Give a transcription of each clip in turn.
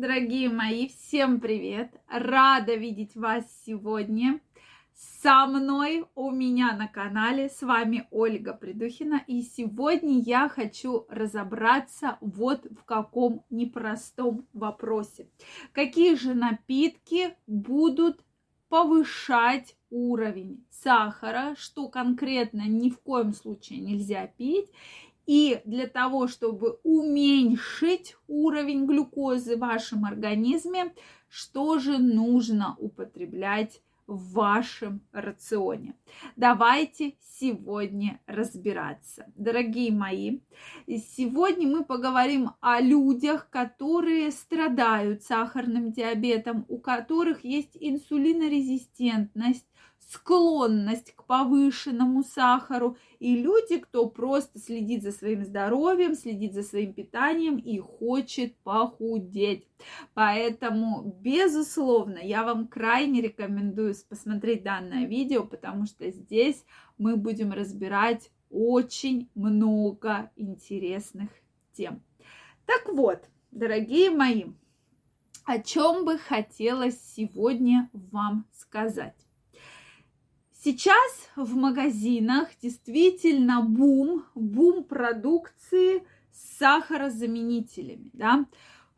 Дорогие мои, всем привет! Рада видеть вас сегодня со мной у меня на канале. С вами Ольга Придухина. И сегодня я хочу разобраться вот в каком непростом вопросе. Какие же напитки будут повышать уровень сахара, что конкретно ни в коем случае нельзя пить, и для того, чтобы уменьшить уровень глюкозы в вашем организме, что же нужно употреблять в вашем рационе. Давайте сегодня разбираться. Дорогие мои, сегодня мы поговорим о людях, которые страдают сахарным диабетом, у которых есть инсулинорезистентность, склонность к повышенному сахару, и люди, кто просто следит за своим здоровьем, следит за своим питанием и хочет похудеть. Поэтому, безусловно, я вам крайне рекомендую посмотреть данное видео, потому что здесь мы будем разбирать очень много интересных тем. Так вот, дорогие мои, о чем бы хотелось сегодня вам сказать. Сейчас в магазинах действительно бум, бум продукции с сахарозаменителями, да.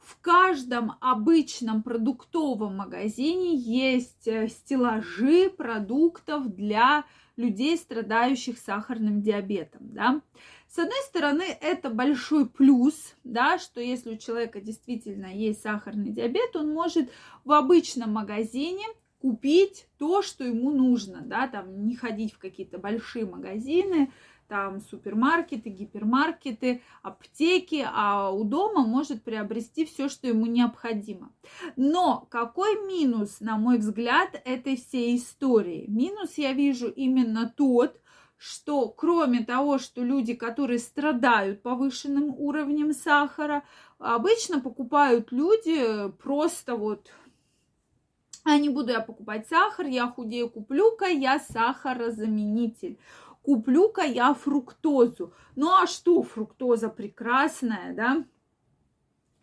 В каждом обычном продуктовом магазине есть э, стеллажи продуктов для людей, страдающих сахарным диабетом, да. С одной стороны, это большой плюс, да, что если у человека действительно есть сахарный диабет, он может в обычном магазине купить то, что ему нужно, да, там не ходить в какие-то большие магазины, там супермаркеты, гипермаркеты, аптеки, а у дома может приобрести все, что ему необходимо. Но какой минус, на мой взгляд, этой всей истории? Минус я вижу именно тот, что кроме того, что люди, которые страдают повышенным уровнем сахара, обычно покупают люди просто вот а не буду я покупать сахар, я худею, куплю-ка я сахарозаменитель. Куплю-ка я фруктозу. Ну а что, фруктоза прекрасная, да?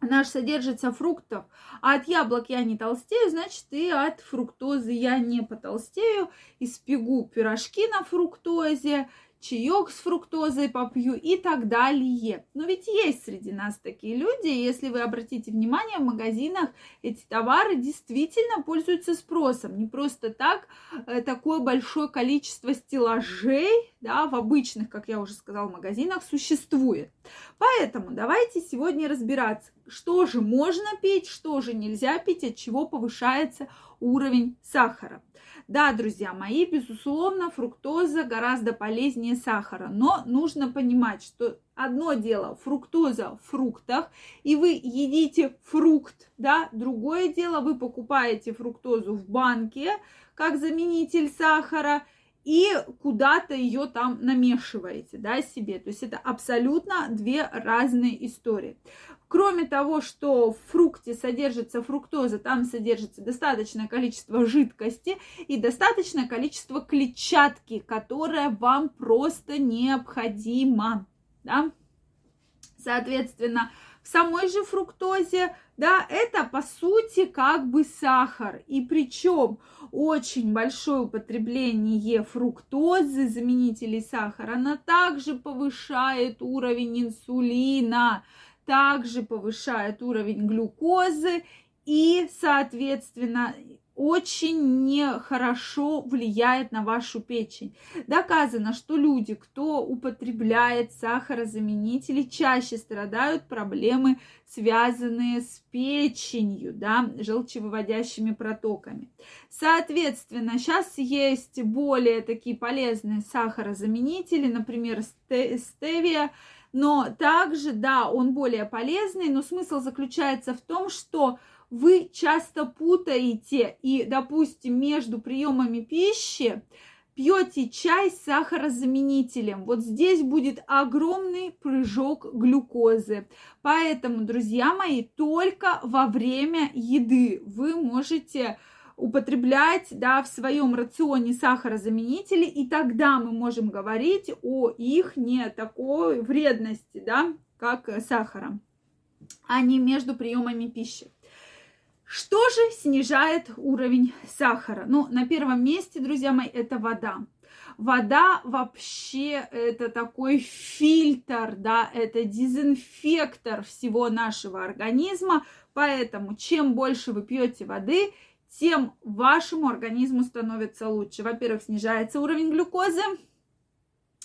Она же содержится фруктов. А от яблок я не толстею, значит, и от фруктозы я не потолстею. Испегу пирожки на фруктозе, чаек с фруктозой попью и так далее. Но ведь есть среди нас такие люди, если вы обратите внимание, в магазинах эти товары действительно пользуются спросом. Не просто так э, такое большое количество стеллажей да, в обычных, как я уже сказала, магазинах существует. Поэтому давайте сегодня разбираться, что же можно пить, что же нельзя пить, от чего повышается уровень сахара. Да, друзья мои, безусловно, фруктоза гораздо полезнее сахара, но нужно понимать, что одно дело фруктоза в фруктах, и вы едите фрукт, да, другое дело вы покупаете фруктозу в банке как заменитель сахара – и куда-то ее там намешиваете, да, себе. То есть это абсолютно две разные истории. Кроме того, что в фрукте содержится фруктоза, там содержится достаточное количество жидкости и достаточное количество клетчатки, которая вам просто необходима. Да? Соответственно, в самой же фруктозе, да, это по сути как бы сахар. И причем очень большое употребление фруктозы, заменителей сахара, она также повышает уровень инсулина также повышает уровень глюкозы и, соответственно, очень нехорошо влияет на вашу печень. Доказано, что люди, кто употребляет сахарозаменители, чаще страдают проблемы, связанные с печенью, да, желчевыводящими протоками. Соответственно, сейчас есть более такие полезные сахарозаменители, например, стевия, но также, да, он более полезный, но смысл заключается в том, что вы часто путаете и, допустим, между приемами пищи пьете чай с сахарозаменителем. Вот здесь будет огромный прыжок глюкозы. Поэтому, друзья мои, только во время еды вы можете употреблять да, в своем рационе сахарозаменители, и тогда мы можем говорить о их не такой вредности, да, как сахара, а не между приемами пищи. Что же снижает уровень сахара? Ну, на первом месте, друзья мои, это вода. Вода вообще это такой фильтр, да, это дезинфектор всего нашего организма. Поэтому чем больше вы пьете воды, тем вашему организму становится лучше. Во-первых, снижается уровень глюкозы.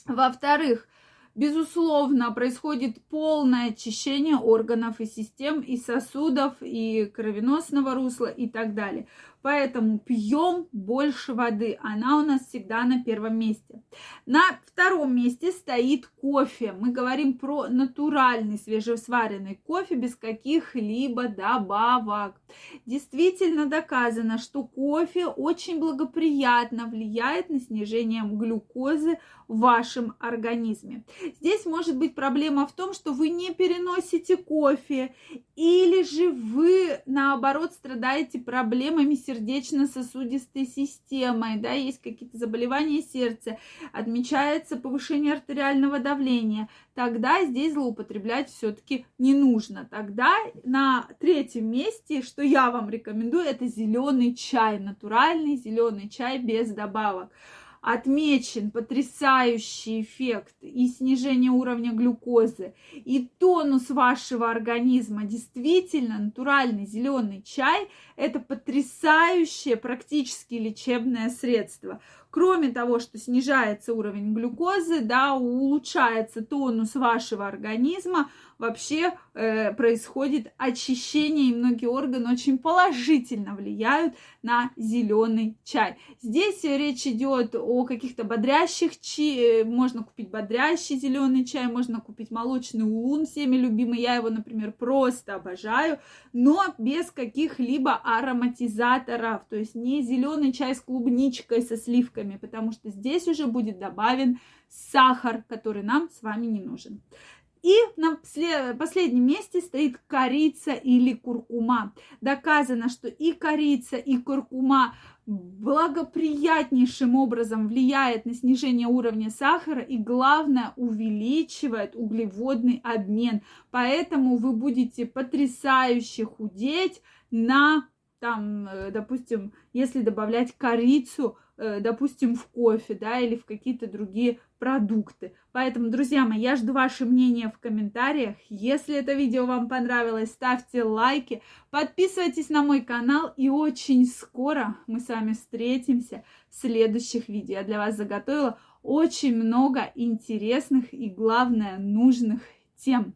Во-вторых, Безусловно, происходит полное очищение органов и систем, и сосудов, и кровеносного русла и так далее. Поэтому пьем больше воды. Она у нас всегда на первом месте. На втором месте стоит кофе. Мы говорим про натуральный свежесваренный кофе без каких-либо добавок. Действительно доказано, что кофе очень благоприятно влияет на снижение глюкозы в вашем организме. Здесь может быть проблема в том, что вы не переносите кофе или же вы, наоборот, страдаете проблемами сердечно-сосудистой системой, да, есть какие-то заболевания сердца, отмечается повышение артериального давления, тогда здесь злоупотреблять все-таки не нужно. Тогда на третьем месте, что я вам рекомендую, это зеленый чай, натуральный зеленый чай без добавок отмечен потрясающий эффект и снижение уровня глюкозы, и тонус вашего организма. Действительно, натуральный зеленый чай – это потрясающее практически лечебное средство. Кроме того, что снижается уровень глюкозы, да, улучшается тонус вашего организма, вообще э, происходит очищение, и многие органы очень положительно влияют на зеленый чай. Здесь речь идет о каких-то бодрящих чи, э, можно купить бодрящий зеленый чай, можно купить молочный улун, всеми любимый, я его, например, просто обожаю, но без каких-либо ароматизаторов, то есть не зеленый чай с клубничкой, со сливками, потому что здесь уже будет добавлен сахар, который нам с вами не нужен. И на последнем месте стоит корица или куркума. Доказано, что и корица, и куркума благоприятнейшим образом влияет на снижение уровня сахара и, главное, увеличивает углеводный обмен. Поэтому вы будете потрясающе худеть на, там, э, допустим, если добавлять корицу, допустим, в кофе, да, или в какие-то другие продукты. Поэтому, друзья мои, я жду ваше мнение в комментариях. Если это видео вам понравилось, ставьте лайки, подписывайтесь на мой канал, и очень скоро мы с вами встретимся в следующих видео. Я для вас заготовила очень много интересных и, главное, нужных тем.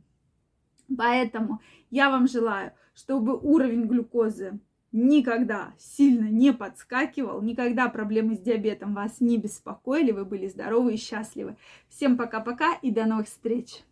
Поэтому я вам желаю, чтобы уровень глюкозы никогда сильно не подскакивал, никогда проблемы с диабетом вас не беспокоили, вы были здоровы и счастливы. Всем пока-пока и до новых встреч!